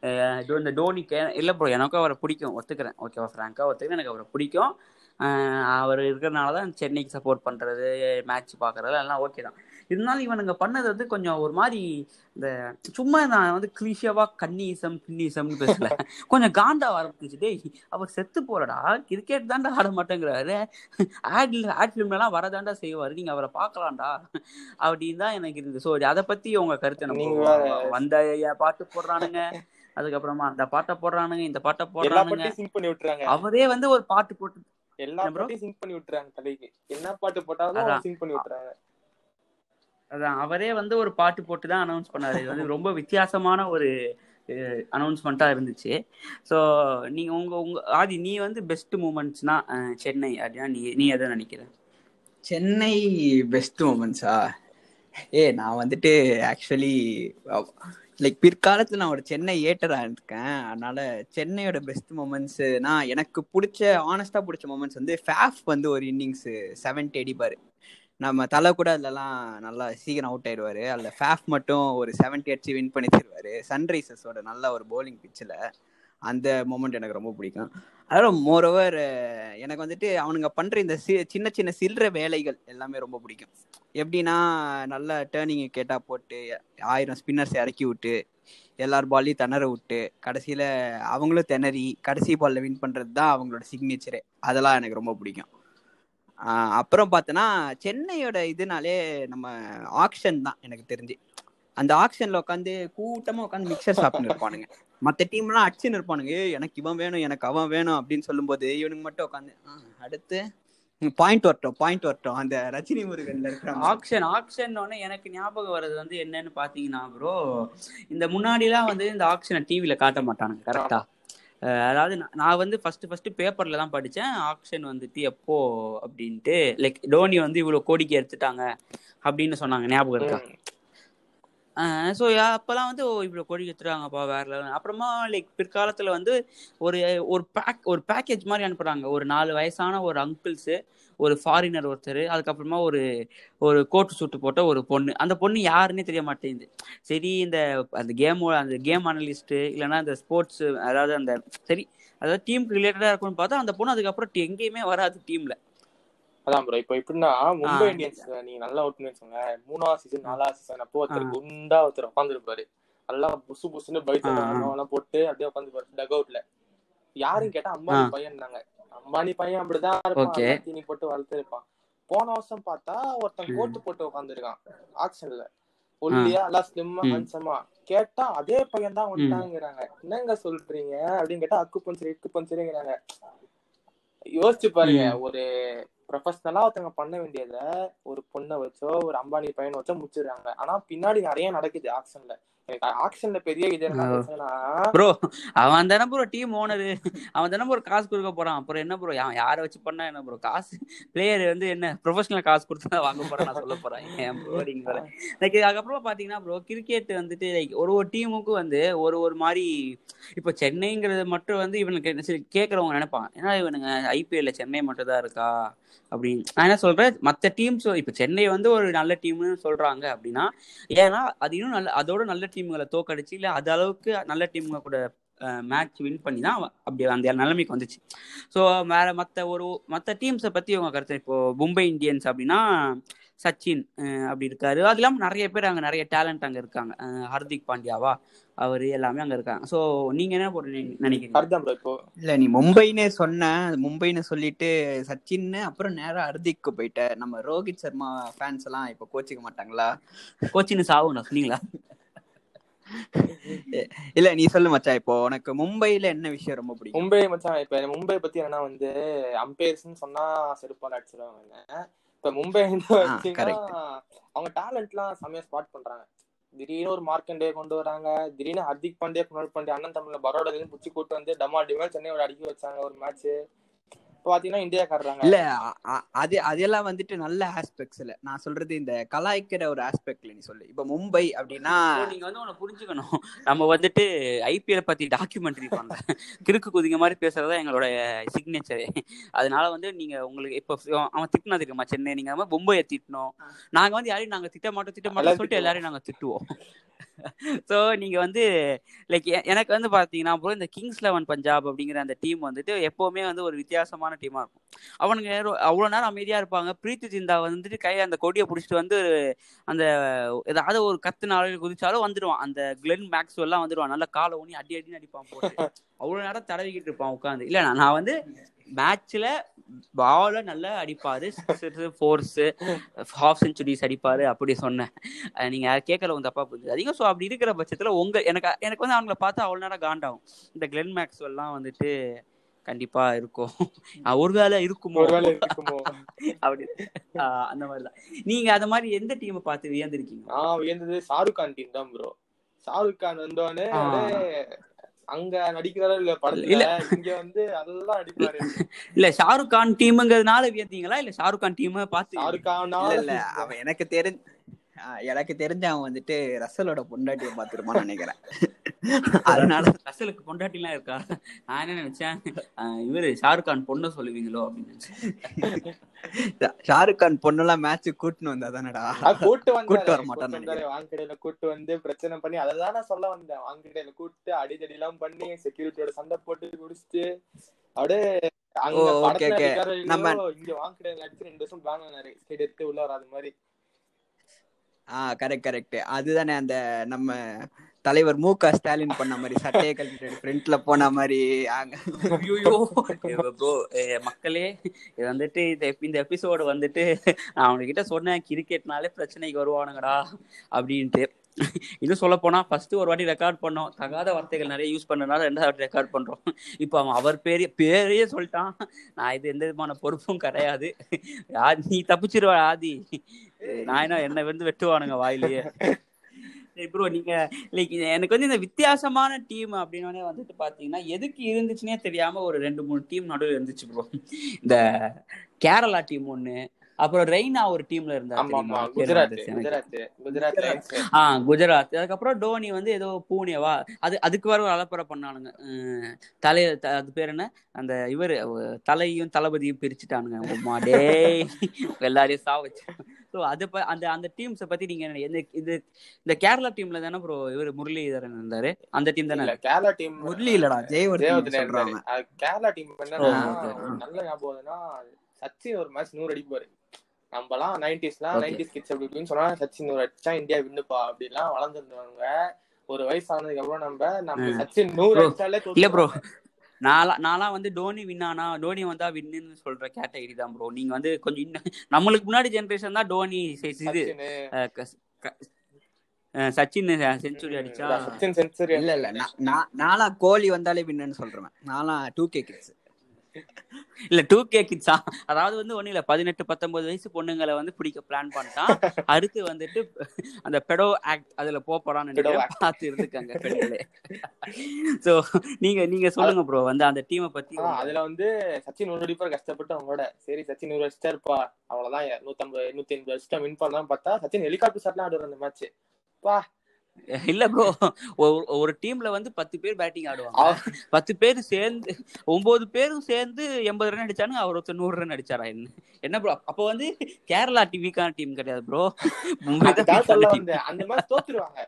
டோ- இந்த டோனிக்கு இல்ல ப்ரோ எனக்கும் அவரை பிடிக்கும். ஒத்துக்கிறேன். ஓகேவா ஃப்ராங்கா ஒத்துக்கிறேன். எனக்கு அவரை பிடிக்கும். அவர் இருக்கிறனால தான் சென்னைக்கு சப்போர்ட் பண்றது மேட்ச் பாக்குறது எல்லாம் ஓகே தான். இருந்தாலும் இவனுங்க பண்ணது வந்து கொஞ்சம் ஒரு மாதிரி இந்த சும்மா நான் வந்து கிளிஷியாவா கன்னிசம் பின்னிசம்னு பேசல. கொஞ்சம் காண்டா ஆரம்பிச்சு டேய் அவர் செத்து போறடா கிரிக்கெட் தாண்டா ஆட மாட்டேங்கிறாரு. ஆட் ஆட் ஃபிலிம்ல எல்லாம் வரதாண்டா செய்வாரு. நீங்க அவரை பார்க்கலாம்டா. அப்படின்னு தான் எனக்கு இருந்தது. ஸோ அதை பத்தி உங்க கருத்து? வேற- வந்த பாட்டு போடுறானுங்க. அதுக்கப்புறமா அந்த பாட்டை போடுறானுங்க இந்த பாட்டை போடுறானுங்க. அவரே வந்து ஒரு பாட்டு போட்டு எல்லா? பாட்டையும் சிங்க் பண்ணி விட்டுறாங்க தலைக்கு என்ன பாட்டு போட்டாலும். சிங்க் பண்ணி விட்டுறாங்க. அதான் அவரே வந்து ஒரு பாட்டு போட்டு தான் அனௌன்ஸ் பண்ணாரு. இது வந்து ரொம்ப வித்தியாசமான ஒரு அனௌன்ஸ்மெண்ட்டா இருந்துச்சு. ஸோ நீங்க உங்க உங்க ஆதி நீ வந்து பெஸ்ட் மூமெண்ட்ஸ்னா சென்னை அப்படின்னா நீ நீ எதை நினைக்கிற? சென்னை பெஸ்ட் மூமெண்ட்ஸா ஏ நான் வந்துட்டு ஆக்சுவலி லைக் பிற்காலத்துல நான் ஒரு சென்னை ஏட்டரா இருக்கேன். அதனால சென்னையோட பெஸ்ட் மூமெண்ட்ஸ்னா எனக்கு பிடிச்ச ஆனஸ்டா பிடிச்ச மூமெண்ட்ஸ் வந்து ஃபேஃப் வந்து ஒரு இன்னிங்ஸ் செவன்ட் அடிப்பாரு நம்ம தலை கூட அதுலலாம் நல்லா சீக்கிரம் அவுட் ஆயிடுவாரு. அதுல ஃபேஃப் மட்டும் ஒரு செவன்டி அடிச்சு வின் பண்ணி தருவாரு சன்ரைசர்ஸோட நல்ல ஒரு போலிங் பிச்சில் அந்த மூமெண்ட் எனக்கு ரொம்ப பிடிக்கும். அதோட மோரோவர் எனக்கு வந்துட்டு அவனுங்க பண்ற இந்த சி- சின்ன சின்ன சில்லற வேலைகள் எல்லாமே ரொம்ப பிடிக்கும். எப்படின்னா நல்ல டேர்னிங் கேட்டா போட்டு ஆயிரம் ஸ்பின்னர்ஸ் இறக்கி விட்டு எல்லார் பால்லையும் திணற விட்டு கடைசியில அவங்களும் திணறி கடைசி பால்ல வின் பண்றது தான் அவங்களோட சிக்னேச்சரே அதெல்லாம் எனக்கு ரொம்ப பிடிக்கும். ஆஹ் அப்புறம் பார்த்தோன்னா சென்னையோட இதுனாலே நம்ம ஆக்ஷன் தான் எனக்கு தெரிஞ்சு. அந்த ஆக்ஷனில் உட்காந்து கூட்டமாக உட்காந்து மிக்சர் சாப்பிட்டு இருப்பானுங்க. மற்ற டீம்லாம் அடிச்சுன்னு இருப்பானுங்க. "ஏய், எனக்கு இவன் வேணும் எனக்கு அவன் வேணும் அப்படின்னு சொல்லும்போது இவனுக்கு மட்டும் உட்காந்து அடுத்து பாயிண்ட் வரட்டும் பாயிண்ட் வரட்டும். அந்த ரஜினி முருகன்ல இருக்கிற. ஆக்ஷன் ஆக்ஷன் எனக்கு ஞாபகம் வர்றது வந்து என்னன்னு பாத்தீங்கன்னா ப்ரோ இந்த முன்னாடிலாம் வந்து இந்த ஆக்ஷனை டிவில காட்ட மாட்டானுங்க கரெக்டா அதாவது நான் நான் வந்து ஃபர்ஸ்ட் ஃபர்ஸ்ட் பேப்பர்ல தான் படிச்சேன். ஆக்ஷன் வந்துட்டு எப்போ அப்படின்ட்டு லைக் டோனி வந்து இவ்வளவு கோடிக்கு எடுத்துட்டாங்க அப்படின்னு சொன்னாங்க ஞாபகம் இருக்கா? ஸோ அப்போல்லாம் வந்து ஓ இவ்வளோ கோடி எடுத்துட்டாங்கப்பா வேற லெவல். அப்புறமா லைக் பிற்காலத்தில் வந்து ஒரு ஒரு பேக் ஒரு பேக்கேஜ் மாதிரி அனுப்புகிறாங்க ஒரு நாலு வயசான ஒரு அங்கிள்ஸு ஒரு ஃபாரினர் ஒருத்தர் அதுக்கப்புறமா ஒரு ஒரு கோட்டு சூட்டு போட்ட ஒரு பொண்ணு. அந்த பொண்ணு யாருன்னே தெரிய மாட்டேங்குது. சரி இந்த அந்த கேமோட அந்த கேம் அனலிஸ்ட்டு இல்லைன்னா இந்த ஸ்போர்ட்ஸ் அதாவது அந்த சரி அதாவது டீமுக்கு ரிலேட்டடாக இருக்கும்னு பார்த்தா அந்த பொண்ணு அதுக்கப்புறம் எங்கேயுமே வராது டீமில் அதான் ப்ரோ இப்போ எப்படின்னா மும்பை. இந்தியன்ஸ் நீங்க நல்லா அவுட்னு வச்சுங்க மூணாவது சீசன் நாலாவது சீசன் அப்போ ஒருத்தர் குண்டா ஒருத்தர் உட்காந்துருப்பாரு நல்லா புசு புசுன்னு பைக். எல்லாம் போட்டு அப்படியே உட்காந்துருப்பாரு டக் அவுட்ல யாரும் கேட்டா அம்பானி ஆ. பையன்னாங்க அம்பானி பையன் அப்படிதான் இருப்பான். தீனி போட்டு வளர்த்து இருப்பான். போன வருஷம் பார்த்தா ஒருத்தன். கோட்டு போட்டு உட்காந்துருக்கான் ஆக்ஷன்ல ஒல்லியா எல்லாம் ஸ்லிம்மா. ஹன்சமா கேட்டா அதே பையன் தான் வந்துட்டாங்கிறாங்க. என்னங்க சொல்றீங்க? அப்படின்னு கேட்டா அக்கு பஞ்சரி இக்கு பஞ்சரிங்கிறாங்க யோசிச்சு பாருங்க ஒரு ப்ரொஃபஷனலா ஒருத்தவங்க பண்ண வேண்டியத ஒரு பொண்ணை வச்சோ ஒரு அம்பானி பையனை வச்சோ முடிச்சிடுறாங்க. ஆனா பின்னாடி நிறைய நடக்குது ஆக்ஷன்ல ஆக்ஷன்ல பெரிய இது ப்ரோ அவன் தானே ப்ரோ டீம் ஓனரு. அவன் தானே ப்ரோ காசு கொடுக்க போறான். அப்புறம் என்ன ப்ரோ யாரை வச்சு பண்ணா என்ன ப்ரோ காசு. பிளேயர் வந்து என்ன ப்ரொஃபஷனல் காசு கொடுத்து வாங்க போறேன் நான் சொல்ல போறேன். லைக் அதுக்கப்புறம் பாத்தீங்கன்னா ப்ரோ கிரிக்கெட் வந்துட்டு லைக் ஒரு ஒரு டீமுக்கும் வந்து ஒரு ஒரு மாதிரி இப்போ சென்னைங்கிறது மட்டும் வந்து இவனுக்கு சரி கேட்கறவங்க நினைப்பாங்க. ஏன்னா இவனுங்க? ஐபிஎல்ல சென்னை மட்டும் தான் இருக்கா? அப்படின்னு. நான் என்ன சொல்றேன்? மற்ற டீம்ஸ் இப்போ சென்னை வந்து ஒரு நல்ல டீம்னு சொல்றாங்க அப்படின்னா ஏன்னா அது இன்னும் நல்ல அதோட நல்ல டீம்களை தோக்கடிச்சு இல்லை அது அளவுக்கு நல்ல டீமுங்க கூட மேட்ச் வின் பண்ணி தான் அப்படி அந்த நிலைமைக்கு வந்துச்சு. ஸோ வேற மற்ற ஒரு மற்ற டீம்ஸை பற்றி உங்க கருத்து? இப்போ மும்பை இந்தியன்ஸ் அப்படின்னா சச்சின் அப்படி இருக்காரு. அது இல்லாமல் நிறைய பேர் அங்கே நிறைய டேலண்ட் அங்கே இருக்காங்க. ஹர்திக் பாண்டியாவா அவர் எல்லாமே அங்கே இருக்காங்க. ஸோ நீங்கள் என்ன நினைக்கிறீங்க? இப்போ. இல்ல நீ மும்பைன்னு சொன்ன மும்பைன்னு சொல்லிட்டு சச்சின் அப்புறம் நேரா ஹர்திக்கு போயிட்ட. நம்ம ரோஹித் சர்மா ஃபேன்ஸ் எல்லாம் இப்ப கோச்சிக்க மாட்டாங்களா? கோச்சின்னு சாவுண்ணா சொன்னீங்களா? இல்ல நீ சொல்லு மச்சான். இப்போ உனக்கு மும்பைல என்ன விஷயம் ரொம்ப பிடிக்கும்? மும்பை மச்சான் இப்ப மும்பை பத்தி என்னன்னா வந்து அம்பையர்ஸ்னு சொன்னா செருப்பால் அடிச்சிருவாங்க இப்ப மும்பை அவங்க டேலண்ட் எல்லாம் செமையா ஸ்பாட் பண்றாங்க. திடீர்னு ஒரு மார்க்கண்டே கொண்டு வராங்க. திடீர்னு ஹர்திக் பாண்டியா குணால் பாண்டியா அண்ணன் தமிழ்ல பரோடா புடிச்சு கூட்டு வந்து டமா டிமல் சென்னையோட அடிக்க வச்சாங்க ஒரு மேட்ச் பாத்தீங்கன்னா இந்தியா காடுறாங்க இல்ல அது அதெல்லாம் வந்துட்டு நல்ல ஆஸ்பெக்ட்ஸ் இல்ல நான் சொல்றது இந்த கலாய்க்கிற ஒரு ஆஸ்பெக்ட்ல நீ சொல்லு. இப்ப மும்பை அப்படின்னா நீங்க வந்து உன புரிஞ்சுக்கணும். நம்ம வந்துட்டு ஐபிஎல் பத்தி டாக்குமெண்ட்ரி பண்றேன் கிறுக்கு குதிங்க மாதிரி பேசுறதா எங்களோட சிக்னேச்சர் அதனால வந்து நீங்க உங்களுக்கு இப்போ அவன் திட்டினா தெரியுமா? சென்னை நீங்க மும்பையை திட்டணும். நாங்க வந்து யாரையும் நாங்க திட்ட மாட்டோம் திட்ட மாட்டோம் சொல்லிட்டு எல்லாரையும் நாங்க திட்டுவோம். ஸோ நீங்க வந்து லைக் எனக்கு வந்து பாத்தீங்கன்னா அப்புறம் இந்த கிங்ஸ் லெவன் பஞ்சாப் அப்படிங்கிற அந்த டீம் வந்துட்டு எப்பவுமே வந்து ஒரு வித்தியாசமான டீமா இருக்கும். அவனுங்க அவ்வளோ நேரம் அமைதியாக இருப்பாங்க. பிரீத்தி சிந்தா வந்துட்டு கையில் அந்த கொடியை பிடிச்சிட்டு வந்து அந்த ஏதாவது ஒரு கத்து நாளில் குதிச்சாலும் வந்துடுவான் அந்த கிளென் மேக்ஸ் எல்லாம் வந்துடுவான் நல்லா காலை ஊனி அடி அடி அடிப்பான் போட்டு. அவ்வளோ நேரம் தடவிக்கிட்டு இருப்பான் உட்காந்து இல்லை நான் வந்து மேட்ச்ல பால நல்லா அடிப்பாரு. ஃபோர்ஸ் ஹாஃப் செஞ்சுரிஸ் அடிப்பாரு. அப்படி சொன்னேன். நீங்க கேட்கல உங்க தப்பா புரிஞ்சு அதிகம் ஸோ அப்படி இருக்கிற பட்சத்துல உங்க எனக்கு எனக்கு வந்து அவங்கள பார்த்தா அவ்வளோ நேரம் காண்டாகும். இந்த கிளென் மேக்ஸ் எல்லாம் வந்துட்டு கண்டிப்பா இருக்கும். ஒருவேளை இருக்குமோ? இருக்குமோ? அப்படி. அந்த மாதிரிதான் நீங்க அந்த மாதிரி எந்த டீமை பார்த்து வியந்திருக்கீங்க? நான் வியந்தது ஷாருக் கான் டீம் தான் ப்ரோ ஷாருக் கான் வந்தோடனே அங்க நடிக்கிறாரோ இல்ல படத்துல? இங்க வந்து அதெல்லாம் நடிப்பாரு. இல்ல ஷாருக் கான் டீம்ங்கிறதுனால வியந்தீங்களா? இல்ல ஷாருக் கான் டீம் பார்த்து ஷாருக் கான் இல்ல அவன் எனக்கு தெரிஞ்ச எனக்கு தெரிஞ்ச அவன் வந்துட்டு ரசலோட பொண்டாட்டிய பாத்துருப்பான்னு நினைக்கிறேன். அதனால ரசலுக்கு பொண்டாட்டி எல்லாம் இருக்கா? நான் என்ன நினைச்சேன்? இவரு ஷாருக் கான் பொண்ணு சொல்லுவீங்களோ அப்படின்னு ஷாருக் கான் பொண்ணெல்லாம் மேட்ச் கூட்டுன்னு வந்தா தானடா? கூட்டு வந்து கூட்டு வர மாட்டான் வாங்கடையில கூட்டு வந்து பிரச்சனை பண்ணி அததான் நான் சொல்ல வந்தேன். வாங்கடையில கூட்டு அடிதடி எல்லாம் பண்ணி செக்யூரிட்டியோட சண்டை போட்டு குடிச்சிட்டு அப்படியே அங்க நம்ம இங்க வாங்கடையில அடிச்சு ரெண்டு வருஷம் வாங்கினாரு சைடு எடுத்து உள்ள வராது மாதிரி. ஆஹ் கரெக்ட் கரெக்ட் அதுதானே அந்த நம்ம தலைவர் மு க. ஸ்டாலின் பண்ண மாதிரி சட்டையை கழட்டிட்டு ஃப்ரண்ட்ல போன மாதிரி மக்களே இது வந்துட்டு இந்த இந்த எபிசோடு வந்துட்டு நான் அவங்ககிட்ட சொன்னேன் கிரிக்கெட்னாலே பிரச்சனைக்கு வருவானுங்கடா அப்படின்ட்டு. இன்னும் சொல்ல போனா ஃபர்ஸ்ட் ஒரு வாட்டி ரெக்கார்ட் பண்ணோம். தகாத வார்த்தைகள் நிறைய யூஸ் பண்ணனால ரெண்டாவது வாட்டி ரெக்கார்ட் பண்றோம். இப்போ அவன் அவர் பேரே பேரையே சொல்லிட்டான். நான் இது எந்த விதமான பொறுப்பும் கிடையாது. நீ தப்பிச்சிருவா ஆதி. நான் என்ன என்னை வந்து வெட்டுவானுங்க வாயிலேயே. சரி ப்ரோ நீங்க லைக் எனக்கு வந்து இந்த வித்தியாசமான டீம் அப்படின்னே வந்துட்டு பாத்தீங்கன்னா எதுக்கு இருந்துச்சுன்னே தெரியாம ஒரு ரெண்டு மூணு டீம் நடுவில் இருந்துச்சு ப்ரோ இந்த கேரளா டீம் ஒன்று அப்புறம் ரெய்னா ஒரு டீம்ல இருந்தாரு ஆஹ் குஜராத் அதுக்கப்புறம் டோனி வந்து ஏதோ பூனேவா. அது அதுக்கு வர அலப்பறை பண்ணானுங்க. தலை அது பேர் என்ன? அந்த இவர் தலையும் தளபதியும் பிரிச்சுட்டானுங்க. டே எல்லாரையும் சா வச்சு. ஸோ அது அந்த அந்த டீம்ஸை பத்தி நீங்க என்ன இது இந்த கேரளா டீம்ல தானே ப்ரோ இவர் முரளிதரன் இருந்தாரு? அந்த டீம் தானே? கேரளா டீம் முரளி இல்லடா ஜெயவர்தன் கேரளா டீம் நல்ல ஞாபகம்னா சச்சின் ஒரு மேட்ச் நூறு அடிப்பாரு. நம்மலாம் நைன்டிஸ்லாம் நைன்டிஸ் கிட்ஸ் அப்படி இப்படின்னு சொன்னா சச்சின் நூறு அடிச்சா இந்தியா வின்னுப்பா அப்படிலாம் வளர்ந்துருந்தவங்க ஒரு வயசு ஆனதுக்கு அப்புறம் நம்ம நம்ம சச்சின் நூறு அடிச்சாலே இல்ல ப்ரோ நான்லாம் நான்லாம் வந்து டோனி வின்னானா டோனி வந்தா வின்னு சொல்ற கேட்டகரி தான் ப்ரோ நீங்க வந்து கொஞ்சம் இன்னும் நம்மளுக்கு முன்னாடி ஜென்ரேஷன் தான் டோனி இது. சச்சின் செஞ்சுரி அடிச்சா. இல்ல, சச்சின் சென்சுரி இல்ல இல்ல. நான் நான் நானா கோலி வந்தாலே வின்னு சொல்றேன் நானா டூ கே கிட்ஸ் இல்ல டூ கே கிட்ஸா அதாவது வந்து ஒண்ணு இல்ல பதினெட்டு பத்தொன்பது வயசு பொண்ணுங்களை வந்து பிடிக்க பிளான் பண்ணிட்டான். அடுத்து வந்துட்டு அந்த பெடோ ஆக்ட் அதுல போறான்னு பார்த்து இருந்துக்காங்க பெண்களே. சோ நீங்க நீங்க சொல்லுங்க ப்ரோ வந்து அந்த டீமை பத்தி அதுல வந்து சச்சின் ஒரு அடிப்பார் கஷ்டப்பட்டு அவங்களோட. சரி சச்சின் ஒரு வச்சிட்டாருப்பா அவ்வளவுதான் நூத்தம்பது நூத்தி எண்பது வச்சுட்டா வின் பண்ணலாம் பார்த்தா சச்சின் ஹெலிகாப்டர் ஷாட்லாம் ஆடுவார் அந்த மேட்ச் பா இல்ல ப்ரோ ஒரு டீம்ல வந்து பத்து பேர் பேட்டிங் ஆடுவாங்க. பத்து பேர் சேர்ந்து ஒன்பது பேரும் சேர்ந்து எண்பது ரன் அடிச்சானுங்க அவர் ஒருத்தர் நூறு ரன் அடிச்சாரா என்ன? என்ன ப்ரோ அப்ப வந்து கேரளா டிவிக்கான டீம் கிடையாது ப்ரோ மும்பை அந்த மேட்ச் தோத்துருவாங்க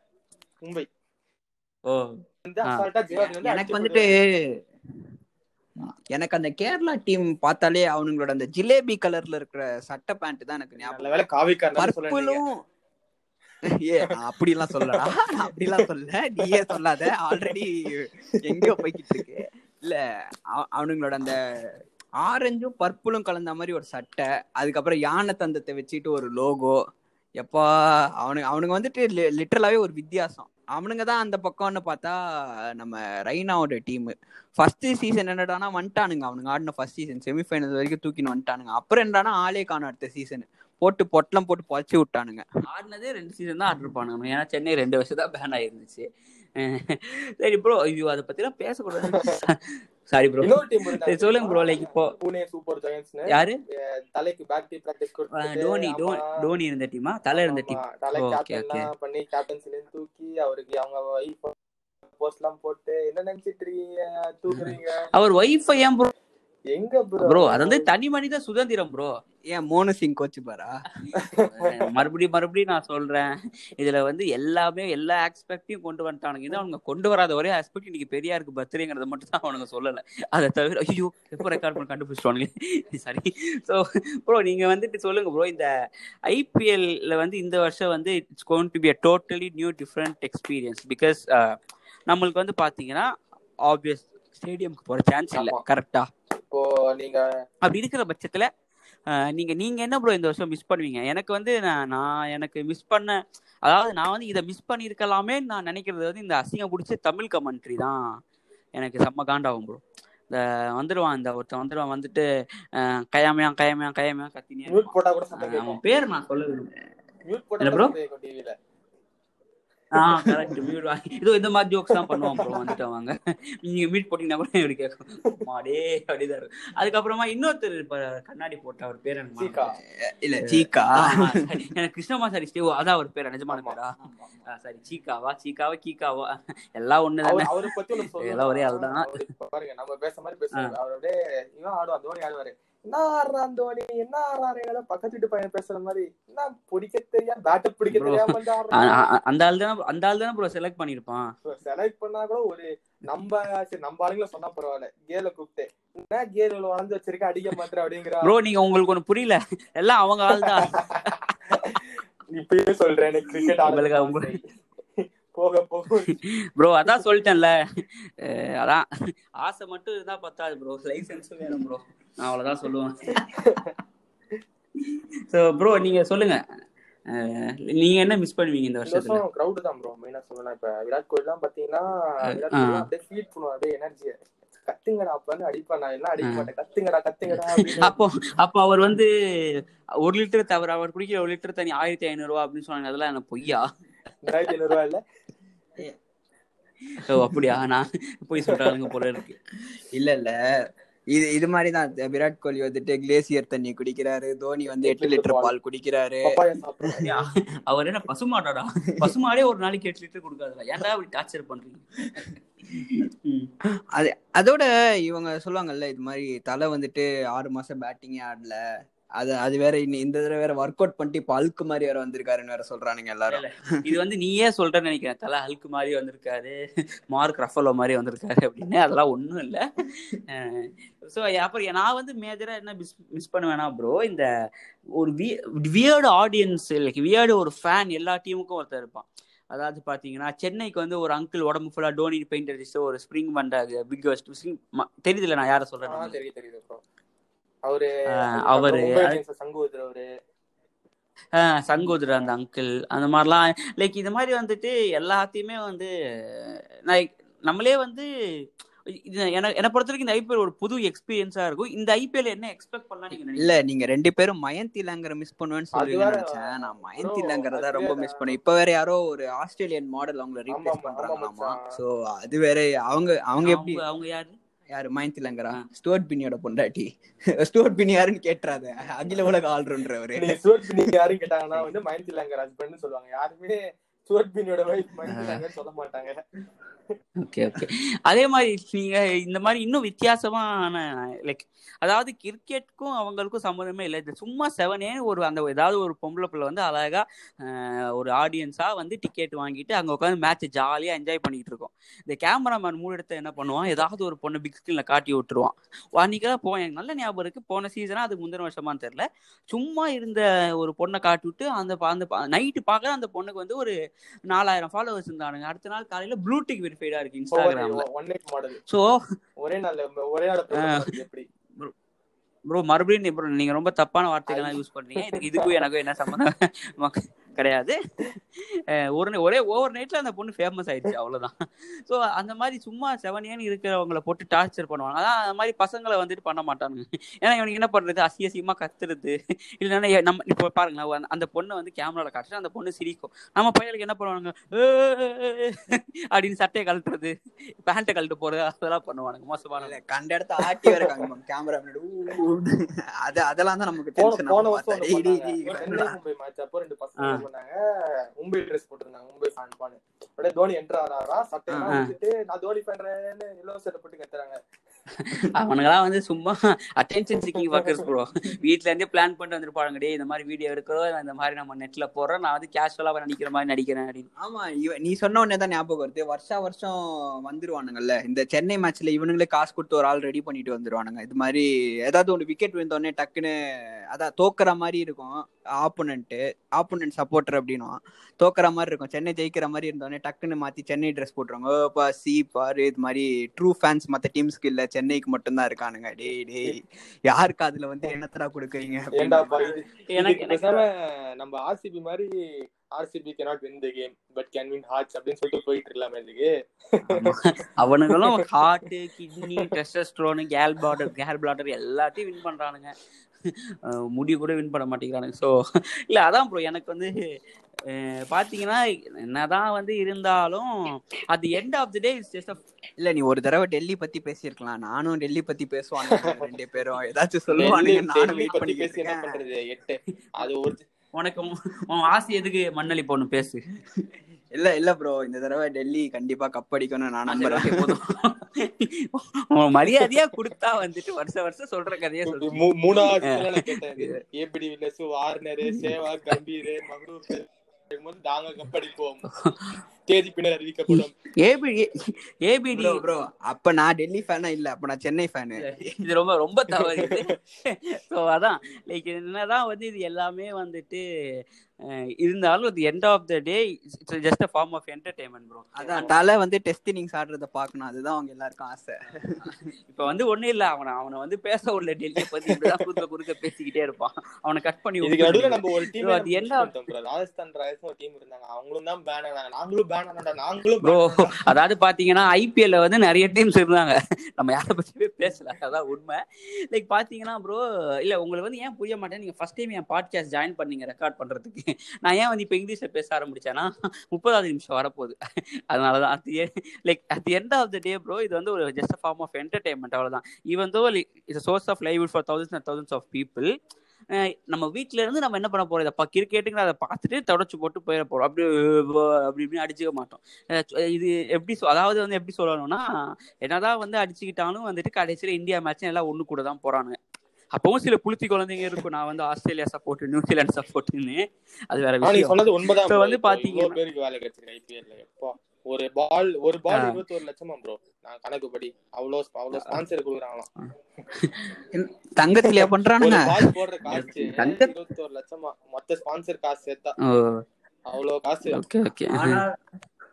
மும்பை. ஓ. எனக்கு வந்துட்டு எனக்கு அந்த கேரளா டீம் பார்த்தாலே அவனுங்களோட அந்த ஜிலேபி கலர்ல இருக்கிற சட்டை பேண்ட் தான் எனக்கு ஞாபகம். பர்பிளும் ஏ நான் அப்படிலாம் சொல்லடா அப்படிலாம் சொல்ல நீயே சொல்லாத. ஆல்ரெடி எங்க போய்கிட்டு இருக்கு இல்ல அவனுங்களோட அந்த ஆரஞ்சும் பர்பிளும் கலந்த மாதிரி ஒரு சட்டை அதுக்கப்புறம் யானை தந்தத்தை வச்சுட்டு ஒரு லோகோ எப்பா அவனுங்க அவனுங்க வந்துட்டு லிட்டரலாவே ஒரு வித்தியாசம். அவனுங்க தான் அந்த பக்கம்னு பார்த்தா நம்ம ரைனாவோட டீம் ஃபர்ஸ்ட் சீசன் என்னடானா வந்துட்டானுங்க. அவனுங்க ஆடின ஃபர்ஸ்ட் சீசன் செமிஃபைனல் வரைக்கும் தூக்கின்னு வந்துட்டானுங்க. அப்புறம் என்னடானா ஆளே காணும் அடுத்த சீசன் போட்டு பொட்டலம் போட்டு பொழைச்சி விட்டானுங்க. ஆடினதே ரெண்டு சீசன் தான் ஆர்டர் பண்ணுங்க ஏன்னா சென்னை ரெண்டு வருஷம் தான் பேன் ஆயிருந்துச்சு. சரி ப்ரோ ஐயோ அதை பத்திலாம் பேசக்கூடாது. சாரி ப்ரோ டீம் சொல்லுங்க bro, like இப்போ- புனே சூப்பர் ஜெயன்ட்ஸ்னு யாரு? தலைக்கு பேக் டீ பிராக்டிஸ் அஹ் கொடுத்து டோனி டோ- டோனி இருந்த டீமா தலை இருந்த டீம் தலை ஓகே கேப்டன் ஓகே பண்ணி கேப்டன்சில தூக்கி அவருக்கு அவங்க வைஃப் போஸ்ட் எல்லாம் போட்டு என்ன நினைச்சிட்டு இருக்கீங்க? தூக்குறீங்க? அவர் ஒய்ஃப் ஏன் ப்ரோ எங்க ப்ரோ அது வந்து தனி மனித சுதந்திரம் ப்ரோ ஏன் மோனு சிங் கோச்சு பாரா? மறுபடியும் மறுபடியும் நான் சொல்றேன். இதுல வந்து எல்லாமே எல்லா ஆஸ்பெக்டையும் கொண்டு வந்துட்டானுங்க. இது அவங்க கொண்டு வராத ஒரே ஆஸ்பெக்ட் இன்னைக்கு பெரியாருக்கு பர்த்டேங்கிறத மட்டும் தான் அவனுங்க சொல்லல. அதை தவிர ஐயோ எப்போ ரெக்கார்ட் பண்ணி கண்டுபிடிச்சிட்டானுங்க? சரி. ஸோ ப்ரோ நீங்க வந்துட்டு சொல்லுங்க ப்ரோ இந்த ஐபிஎல்ல வந்து இந்த வருஷம் வந்து it's going to be a totally new different experience because நம்மளுக்கு வந்து பாத்தீங்கன்னா ஆப்வியஸ் ஸ்டேடியம்க்கு போற சான்ஸ் இல்லை. கரெக்டா இப்போ நீங்க அப்படி இருக்கிற பட்சத்துல நீங்க நீங்க என்ன ப்ரோ இந்த வருஷம் மிஸ் பண்ணுவீங்க? எனக்கு வந்து நான் நான் எனக்கு மிஸ் பண்ண அதாவது நான் வந்து இதை மிஸ் பண்ணியிருக்கலாமே நான் நினைக்கிறது வந்து இந்த அசிங்கம் பிடிச்ச தமிழ் கமெண்ட்ரி தான். எனக்கு செம்ம காண்டாகும் ப்ரோ இந்த வந்துடுவான் இந்த ஒருத்தன் வந்துடுவான் வந்துட்டு கயாமையா கயாமையா கயாமையா கத்தினே மியூட் போட்டா கூட சத்தம் அஹ், கேட்கும். அவன் பேர் நான் சொல்ல விரும்புறேன் மியூட் போட்டா என்ன கூட bro? சத்தம் கேட்கும் டிவில ஆ கரெக்ட் மியூட் இதோ இந்த மாதிரி ஜோக்ஸ் தான் பண்ணுவான் ப்ரோ வந்துட்டு அவங்க நீங்க மீட் போட்டீங்கன்னா கூட இப்படி கேட்கும் மாடே அப்படிதான் இருக்கும் அதுக்கப்புறமா இன்னொருத்தர் கண்ணாடி போட்ட அவர் பேர். போச்சு. இல்ல சீக்கா. எனக்கு கிருஷ்ணமா சாரி ஸ்டேவ் அதான் அவர் பேர் நிஜமான. பேரா சரி சீக்காவா சீக்காவா கீக்காவா எல்லாம் ஒண்ணு தானே அவரை பத்தி. எல்லாம் ஒரே ஆள் தான். அவரு இப்ப பாருங்க நம்ம பேச மாதிரி பேசுவாரு அவர் அப்படியே இவன் ஆடுவான் தோனி ஆடுவாரு என்ன ஆடுறான் தோனி என்ன ஆடுறாரு ஏதோ பக்கத்து வீட்டு பையன் பேசுற மாதிரி. என்ன பிடிக்க தெரியாம பேட்ட பிடிக்க. தெரியாம அந்த ஆள் தானே அந்த ஆள் தானே ப்ரோ செலக்ட் பண்ணிருப்பான் செலக்ட் பண்ணா கூட ஒரு நம்ம சரி நம்ம ஆளுங்களை சொன்னா பரவாயில்ல. கேல கூப்பிட்டு என்ன கேல் வளர்ந்து வச்சிருக்க? அடிக்க மாட்டேற அப்படிங்கிறா. ப்ரோ நீங்க உங்களுக்கு ஒண்ணு புரியல. எல்லாம் அவங்க ஆள் தான். இப்பயே சொல்றேன் கிரிக்கெட் அவங்க- போக போக. ப்ரோ அதான் சொல்லிட்டேன்ல. அதான். ஆசை மட்டும் இருந்தா பத்தாது ப்ரோ லைசன்ஸும் வேணும் ப்ரோ நான் அவ்வளவுதான் சொல்லுவேன். ஸோ ப்ரோ நீங்க சொல்லுங்க. அஹ், நீங்க என்ன மிஸ் பண்ணுவீங்க இந்த வருஷத்துல? வருஷம் கிரௌட் தான் ப்ரோ மெயினா சொல்லலாம். இப்ப விராட் கோலி எல்லாம் பாத்தீங்கன்னா அப்படியே ஃபீட் பண்ணுவான். அப்படியே எனர்ஜிய கத்துங்கடா அப்பன்னு அடிப்பேன் நான் எல்லாம் அடிக்க மாட்டேன். கத்துங்கடா கத்துங்கடா அப்போ அப்போ அவர் வந்து ஒரு லிட்டர் தவிர அவர் குடிக்கிற ஒரு லிட்டர் தண்ணி ஆயிரத்தி ஐநூறு ரூபா அப்படின்னு சொன்னாங்க. அதெல்லாம் எனக்கு பொய்யா? ரெண்டாயிரத்தி ஐநூறு ரூபாய் இல்ல? ஓ அப்படியா? நான் போய் சொல்றாங்க போல இருக்கு. இல்ல இல்ல. இது இது மாதிரி தான் விராட் கோலி வந்துட்டு கிளேசியர் தண்ணி குடிக்கிறாரு. தோனி வந்து எட்டு லிட்டர் பால். குடிக்கிறாரு. அவர் என்ன பசுமாடாடா? பசுமாடே ஒரு நாளைக்கு எட்டு லிட்டர் கொடுக்காதுடா. ஏன்டா அப்படி டார்ச்சர் பண்றீங்க. அது அதோட இவங்க சொல்லுவாங்கல்ல இது மாதிரி தலை வந்துட்டு ஆறு மாசம் பேட்டிங்கே ஆடல. அது அது வேற இந்த தடவை வேற ஒர்க் அவுட் பண்ணிட்டு இப்ப அழுக்கு மாதிரி வேற வந்திருக்காருன்னு வேற சொல்றானுங்க எல்லாரும். இது வந்து நீயே சொல்றேன்னு நினைக்கிறேன். தலை ஹல்க் மாதிரி வந்திருக்காரு. மார்க் ரஃபலோ மாதிரி வந்திருக்காரு அப்படின்னு. அதெல்லாம் ஒன்றும் இல்லை. ஸோ அப்புறம் நான் வந்து மேஜரா என்ன மிஸ் மிஸ் பண்ணுவேன்னா ப்ரோ இந்த ஒரு வியர்டு ஆடியன்ஸ் லைக் வியர்டு ஒரு ஃபேன் எல்லா டீமுக்கும் ஒருத்தர் இருப்பான். அதாவது பாத்தீங்கன்னா சென்னைக்கு வந்து ஒரு அங்கிள் உடம்பு ஃபுல்லா டோனி பெயிண்ட் அடிச்சு ஒரு ஸ்ப்ரிங் பண்றாங்க பிக் தெரியுதுல நான் யாரை சொல்றேன் தெரியுது தெரியுது அவரு அவரு மும்பை அது- இந்தியன்ஸ் சங்கு ஊதுறவரு சங்கோதர் அந்த அங்கிள் அந்த மாதிரிலாம் லைக் இது மாதிரி வந்துட்டு எல்லாத்தையுமே வந்து லைக் நம்மளே வந்து இது என்னை பொறுத்த வரைக்கும் இந்த ஐபிஎல் ஒரு புது எக்ஸ்பீரியன்ஸா இருக்கும். இந்த ஐபிஎல் என்ன எக்ஸ்பெக்ட் பண்ணலாம் நீங்க இல்ல நீங்க ரெண்டு பேரும் மயந்த் இல்லாங்கிற மிஸ் பண்ணுவேன்னு வேற நினைச்சேன். நான் மயந்த் இல்லாங்கிறத அது ரொம்ப மிஸ் பண்ணேன். இப்ப வேற யாரோ ஒரு ஆஸ்திரேலியன் மாடல் அவங்கள ரீப்ளேஸ் பண்றாங்களாமா? சோ அது வேற அவங்க அவங்க எப்படி அவங்க அவங்க யாரு? யாரு? மயந்த் இல்லாங்கிறா ஸ்டுவர்ட் பின்னியோட பொண்டாட்டி. ஸ்டுவர்ட் பின்னி யாருன்னு கேட்டுறாத. அகில உலக ஆல்ரவுண்டர் நீ சுவர்ட் பினி கேட்டாங்கன்னா வந்து மைண்ட் இல்லாங்க ஹஸ்பண்ட் சொல்லுவாங்க. யாருமே ஸ்டுவர்ட் பின்னியோட வைஃப் மைண்ட் இல்லாங்க சொல்ல மாட்டாங்க. ஓகே ஓகே அதே மாதிரி நீங்க இந்த மாதிரி இன்னும் வித்தியாசமான லைக் அதாவது கிரிக்கெட்டுக்கும் அவங்களுக்கும் சம்மந்தமே இல்லை. இது சும்மா செவனே ஒரு அந்த ஏதாவது ஒரு பொம்பளை பிள்ளை வந்து அழகா ஒரு ஆடியன்ஸா வந்து டிக்கெட் வாங்கிட்டு அங்க உட்காந்து மேட்ச் ஜாலியா என்ஜாய் பண்ணிட்டு இருக்கோம். இந்த கேமராமேன் மூணு எடுத்து என்ன பண்ணுவான்? ஏதாவது ஒரு பொண்ணு பிக் ஸ்கிரீன்ல காட்டி விட்டுருவான். அன்னைக்கெல்லாம் போ எனக்கு நல்ல ஞாபகம் இருக்கு. போன சீசனா அது முந்தின வருஷமான்னு தெரியல. சும்மா இருந்த ஒரு பொண்ணை காட்டி விட்டு அந்த அந்த நைட்டு பார்க்க அந்த பொண்ணுக்கு வந்து ஒரு நாலாயிரம் ஃபாலோவர்ஸ் இருந்தானுங்க. அடுத்த நாள் காலையில ப்ளூடிக் வெரிஃபைடா இருக்கு இன்ஸ்டாகிராம்ல ஒன் நைட் மாடல் ஸோ ஒரே நாள்ல ஒரே நாள் எப்படி? ப்ரோ மறுபடியும் bro, நீங்க ரொம்ப தப்பான வார்த்தைகள்லாம் யூஸ் பண்றீங்க. இதுக்கு இதுக்கும் எனக்கும் என்ன சம்மந்தம் மக்க- கிடையாது. ஒரு நை- ஒரே ஓவர் நைட்ல அந்த பொண்ணு ஃபேமஸ் ஆயிடுச்சு அவ்வளவுதான். ஸோ அந்த மாதிரி சும்மா செவனியன்னு இருக்கிறவங்கள போட்டு டார்ச்சர் பண்ணுவாங்க. அதான் அந்த மாதிரி பசங்களை வந்துட்டு பண்ண மாட்டானுங்க. ஏன்னா இவனுக்கு என்ன பண்றது? அசிய அசியமா கத்துறது. இல்லைன்னா நம்ம இப்போ பாருங்களேன் அந்த- அந்த பொண்ணை வந்து கேமரால காட்டுச்சு. அந்த பொண்ணு சிரிக்கும். நம்ம பையனுக்கு என்ன பண்ணுவானுங்க? "ஏய்" அப்படின்னு சட்டையை கழட்டுறது பேண்ட்டை கழட்டு போறது அதெல்லாம் பண்ணுவானுங்க மோசமான இல்ல கண்ட இடத்த ஆட்டி காமிப்பாங்க. கேமரா அது அதெல்லாம் தான் நமக்கு போன வருஷம் ரெண்டு பசங்க பண்ணாங்க மும்பை ட்ரெஸ் போட்டிருந்தாங்க மும்பை ஃபேன் பானு அப்படியே தோனி என்ட்ரு ஆறாரா சட்டையெல்லாம் ஆ. வச்சுட்டு நான் தோனி பண்றேன்னு சட்டை போட்டு கத்துறாங்க. அவனுங்களாம் வந்து சும்மா அட்டென்ஷன் சிக்கிங் ஒர்க்கர்ஸ் ப்ரோ வீட்ல இருந்தே பிளான் பண்ணிட்டு வந்துருப்பாங்க டே இந்த மாதிரி வீடியோ எடுக்கிறோம் இந்த மாதிரி நம்ம நெட்ல போடுறோம் நான் வந்து கேஷுவலா நடிக்கிற மாதிரி நடிக்கிறேன் அப்படின்னு. ஆமா இவ நீ சொன்ன உடனே தான் ஞாபகம் வருது. வருஷா வருஷம் வந்துருவானுங்கல்ல. இந்த சென்னை மேட்ச்ல இவனுங்களே காசு கொடுத்து ஒரு ஆள் ரெடி பண்ணிட்டு வந்துருவானுங்க. இது மாதிரி ஏதாவது ஒன்று விக்கெட் விழுந்தோடனே டக்குன்னு அதான் தோக்குற மாதிரி இருக்கும். ஆப்போனன்ட்டு ஆப்போனன்ட் சப்போர்ட்டர் அப்படின்னும் தோக்குற மாதிரி இருக்கும். சென்னை ஜெயிக்கிற மாதிரி இருந்தோடனே டக்குன்னு மாத்தி சென்னை ட்ரெஸ் போட்டுருவாங்க. பா சி பாரு இது மாதிரி ட்ரூ ஃபேன்ஸ் மத்த டீம்ஸ்க்கு இல்லை. சென்னைக்கு மட்டும்தான் இருக்கானுங்க. டேய் டேய். யாருக்கு அதுல வந்து என்னத்தடா கொடுக்குறீங்க நம்ம ஆர்சிபி மாதிரி RCB cannot win the game but can win hearts அப்படின்னு சொல்லிட்டு போயிட்டு இருக்கலாமே இதுக்கு. அவனுங்களும் ஹார்ட் கிட்னி டெஸ்டஸ்ட்ரோனு கேல் பிளாடர் கேல் பிளாடர் எல்லாத்தையும் வின் பண்றானுங்க. முடி கூட வின் பண்ண மாட்டேங்கிறானுங்க. ஸோ இல்ல அதான் ப்ரோ எனக்கு வந்து பாத்தீங்கன்னா என்னதான் வந்து இருந்தாலும் the end of the day it's just இல்ல நீ ஒரு தடவை டெல்லி பத்தி பேசியிருக்கலாம். நானும் டெல்லி பத்தி பேசுவானுங்க ரெண்டு பேரும். ஏதாச்சும் சொல்லுவானுங்க டெல்லி நானும் வெயிட் பத்தி பேசி பண்ணிட்டு என்ன இருக்கேன். பண்றது? எட்டு. அது ஒரு உனக்கு உன் ஆசை எதுக்கு? மண்ணலி பொண்ணு பேசு. இல்ல இல்ல ப்ரோ இந்த தடவை டெல்லி கண்டிப்பா கப் அடிக்கணும்னு நான் நம்புறேன். போதும். உன் மரியாதையா கொடுத்தா வந்துட்டு வருஷம் வருஷம் சொல்ற கதையே சொல்லு மூ- மூணாவது கேட்டேன். AB de Villiers Warner Sehwag Gambhir இருக்கும்போது நாங்க கப்படிப்போம் தேதி பின்னர் அறிவிக்கப்படும். ஏபிடி ஏபிடி ப்ரோ அப்ப நான் டெல்லி ஃபேனா இல்ல அப்ப நான் சென்னை ஃபேனு இது ரொம்ப ரொம்ப தவறு ஸோ அதான். லைக் என்னதான் வந்து இது எல்லாமே வந்துட்டு இருந்தாலும் அது end of the day it's just a form of entertainment bro அதான் தலை வந்து டெஸ்ட் இன்னிங்ஸ் ஆடுறத பாக்கணும் அதுதான் அவங்க எல்லாருக்கும் ஆசை. இப்போ வந்து ஒண்ணும் இல்ல. அவனை அவனை வந்து பேச உள்ள டெல்லியை பத்தி இப்படிதான் குறுக்க குறுக்க பேசிக்கிட்டே இருப்பான். அவனை கட் பண்ணி இதுக்கு நடுவுல. நம்ம ஒரு team end of- Rajasthan Royals ஒரு டீம் இருந்தாங்க. அவங்களும் தான் பேன் ஆனாங்க. நாங்களும் பேன் ஆனோம்டா நாங்களும் ப்ரோ. அதாவது பாத்தீங்கன்னா ஐபிஎல்ல வந்து நிறைய டீம்ஸ் இருந்தாங்க. நம்ம யாரை பத்தியுமே பேசல. அதான் உண்மை. லைக் பாத்தீங்கன்னா ப்ரோ இல்ல உங்களுக்கு வந்து ஏன் புரிய மாட்டேன் நீங்க ஃபர்ஸ்ட் டைம் என் பாட்காஸ்ட் ஜாயின் பண்ணீங்க ரெக்கார்ட் பண்றதுக்கு. நான் ஏன் வந்து இப்போ இங்கிலீஷ்ல பேச ஆரம்பிச்சேன்னா முப்பதாவது நிமிஷம் வரப்போகுது. அதனாலதான். அது like at the end of the day bro இது வந்து ஒரு ஜஸ்ட் ஃபார்ம் ஆஃப் என்டர்டைன்மெண்ட் அவ்வளோதான் even though it's source of live for thousands and thousands of people நம்ம வீட்ல இருந்து நம்ம என்ன பண்ண போறோம்? இதை கிரிக்கெட்டுங்கிற அதை பார்த்துட்டு தொடச்சு போட்டு போயிட போறோம். அப்படி அப்படி இப்படி அடிச்சுக்க மாட்டோம். இது எப்படி அதாவது வந்து எப்படி சொல்லணும்னா என்னதான் வந்து அடிச்சுக்கிட்டாலும் வந்துட்டு கடைசியில இந்தியா மேட்ச் எல்லாம் ஒண்ணு கூட தான் போறானுங்க. அப்பவும் சில புளுத்தி குழந்தைங்க இருக்கும். நான் வந்து ஆஸ்திரேலியா சப்போர்ட் நியூசிலாந்து சப்போர்ட்னு அது வேற விஷயம். சொன்னது. வந்து இப்போ பாத்தீங்கன்னா- இவ்வளவு பேருக்கு வேலை கிடைச்சிருக்கு ஐபிஎல்ல எப்போ ஒரு பால் ஒரு பால் ஆ. இருபத்தோரு லட்சமா ப்ரோ நான் கணக்குப்படி. அவ்வளவு அவ்வளவு ஸ்பான்சர் கொடுக்குறாங்களாம். தங்கத்திலயா ஒரு பண்றானுங்க பால் போடுற காசு இருபத்தோரு லட்சமா. மொத்த ஸ்பான்சர் காசு சேர்த்தா. ஓ. அவ்வளவு காசு. Okay okay. ஆனா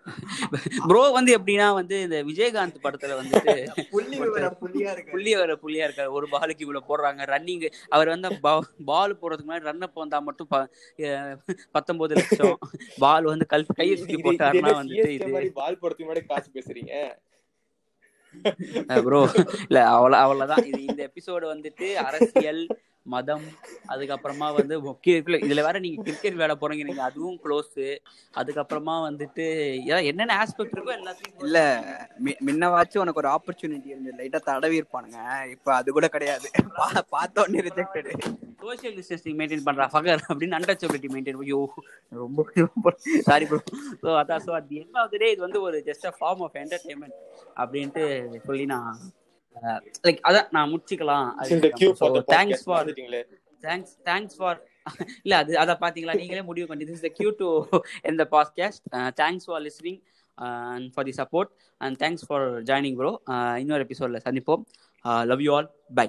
ப்ரோ வந்து எப்படின்னா வந்து இந்த விஜயகாந்த் படத்துல வந்துட்டு விவர புள்ளியா வர புள்ளியா இருக்காரு. ஒரு பாலுக்கு இவ்வளவு போடுறாங்க. ரன்னிங் அவர் வந்து பால் போடுறதுக்கு முன்னாடி ரன் அப் வந்தா மட்டும் பத்தொன்பது லட்சம். பால் வந்து கல் கையை தூக்கி போட்டாருன்னா வந்துட்டு இது பால் போடுறதுக்கு முன்னாடி காசு பேசுறீங்க? ப்ரோ இல்ல அவ்வளவு அவ்வளவுதான் இது இந்த எபிசோடு வந்துட்டு அரசியல் மதம் அதுக்கப்புறமா வந்து முக்கிய இதுல வேற நீங்க கிரிக்கெட் விளையாட போறீங்க நீங்க அதுவும் க்ளோஸ் அதுக்கப்புறமா வந்துட்டு என்னென்ன ஆஸ்பெக்ட் இருக்கோ எல்லாத்தையும் இல்ல முன்னவாச்சும் உனக்கு ஒரு ஆப்பர்ச்சுனிட்டி இருந்து லைட்டா தடவி இருப்பானுங்க. இப்ப அது கூட கிடையாது. பா- பார்த்த உடனே ரிஜெக்டட் சோஷியல் டிஸ்டன்சிங் மெயின்டைன் பண்றா ஃபகர் அப்படின்னு அன்டச்சபிலிட்டி மெயின்டைன் ஐயோ ரொம்ப சாரி ப்ரோ ஸோ அதான் so at the end of the day இது வந்து ஒரு just a form of entertainment அப்படின்ட்டு சொல்லி நான் லைக் அதான் நான் முடிச்சுக்கலாம். Thanks for thanks thanks for இல்ல அது அத பாத்தீங்களா? நீங்களே முடிவு பண்ணி திஸ் த கியூ டு இந்த podcast thanks for listening and for the support and thanks for joining bro இன்னொரு எபிசோட்ல சந்திப்போம். Love you all by